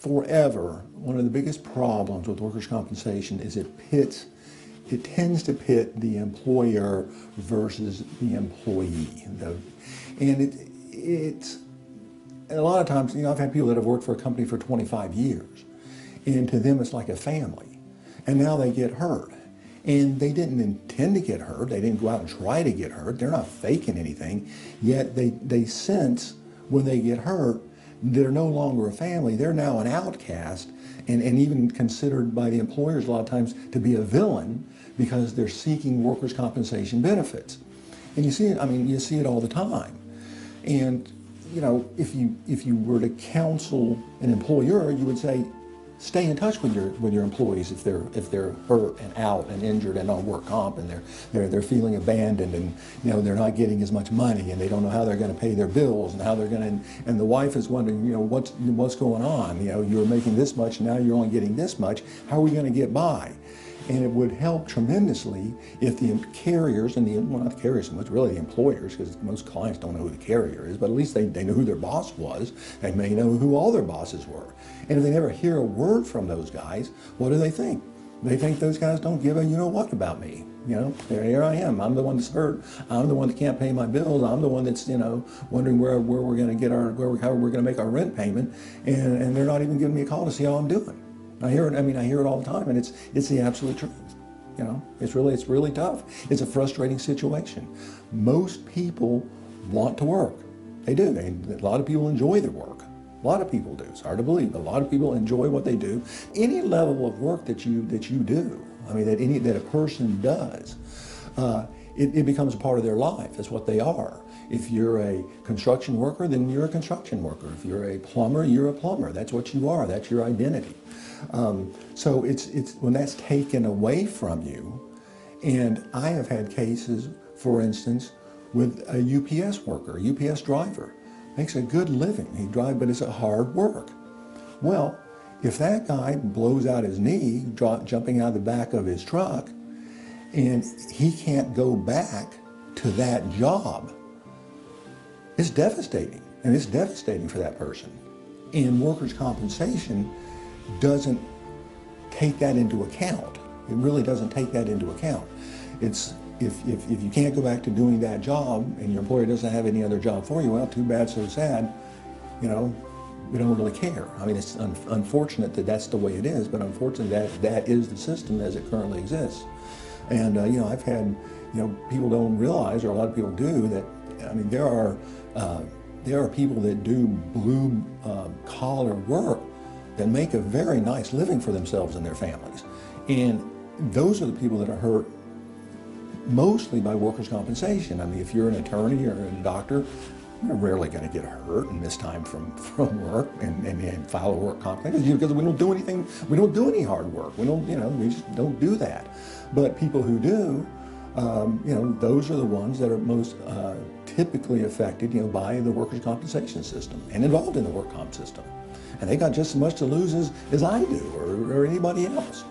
forever, one of the biggest problems with workers' compensation is it pits, it tends to pit the employer versus the employee. And it, it's, a lot of times, you know, I've had people that have worked for a company for 25 years, and to them it's like a family. And now they get hurt. And they didn't intend to get hurt. They didn't go out and try to get hurt. They're not faking anything. Yet they, they sense when they get hurt, they're no longer a family. They're now an outcast and, and even considered by the employers a lot of times to be a villain because they're seeking workers' compensation benefits. And you see it, I mean, you see it all the time. And, you know, if you, if you were to counsel an employer, you would say, stay in touch with your with your employees if they're if they're hurt and out and injured and on work comp and they're they're they're feeling abandoned and you know they're not getting as much money and they don't know how they're going to pay their bills and how they're going to and the wife is wondering you know what's what's going on? You know you're making this much now you're only getting this much. How are we going to get by and it would help tremendously if the carriers and the, well not the carriers so much, really the employers, because most clients don't know who the carrier is, but at least they, they know who their boss was. They may know who all their bosses were. And if they never hear a word from those guys, what do they think? They think those guys don't give a you know what about me. You know, here I am. I'm the one that's hurt. I'm the one that can't pay my bills. I'm the one that's you know wondering where where we're going to get our where how we're going to make our rent payment, and and they're not even giving me a call to see how I'm doing. I hear it. I mean, I hear it all the time, and it's it's the absolute truth. You know, it's really it's really tough. It's a frustrating situation. Most people want to work. They do. They, a lot of people enjoy their work. A lot of people do. It's hard to believe. A lot of people enjoy what they do. Any level of work that you that you do, I mean, that any that a person does, uh, it, it becomes a part of their life. It's what they are. If you're a construction worker, then you're a construction worker. If you're a plumber, you're a plumber. That's what you are. That's your identity. Um, so it's, it's when that's taken away from you, and I have had cases, for instance, with a UPS worker, UPS driver, makes a good living. He drives, but it's a hard work. Well, if that guy blows out his knee jumping out of the back of his truck, and he can't go back to that job, it's devastating. And it's devastating for that person. And workers' compensation doesn't take that into account. It really doesn't take that into account. It's if, if, if you can't go back to doing that job and your employer doesn't have any other job for you, well, too bad, so sad. You know, we don't really care. I mean, it's un unfortunate that that's the way it is, but unfortunately that, that is the system as it currently exists. And, uh, you know, I've had, you know, people don't realize, or a lot of people do, that, I mean, there are, uh, there are people that do blue uh, collar work that make a very nice living for themselves and their families. And those are the people that are hurt mostly by workers' compensation. I mean, if you're an attorney or a doctor, you're rarely going to get hurt and miss time from, from work and, and, and file a work complaint because we don't do anything, we don't do any hard work. We don't, you know, we just don't do that. But people who do, um, you know, those are the ones that are most uh, typically affected, you know, by the workers' compensation system and involved in the work comp system. And they got just as much to lose as, as I do or, or anybody else.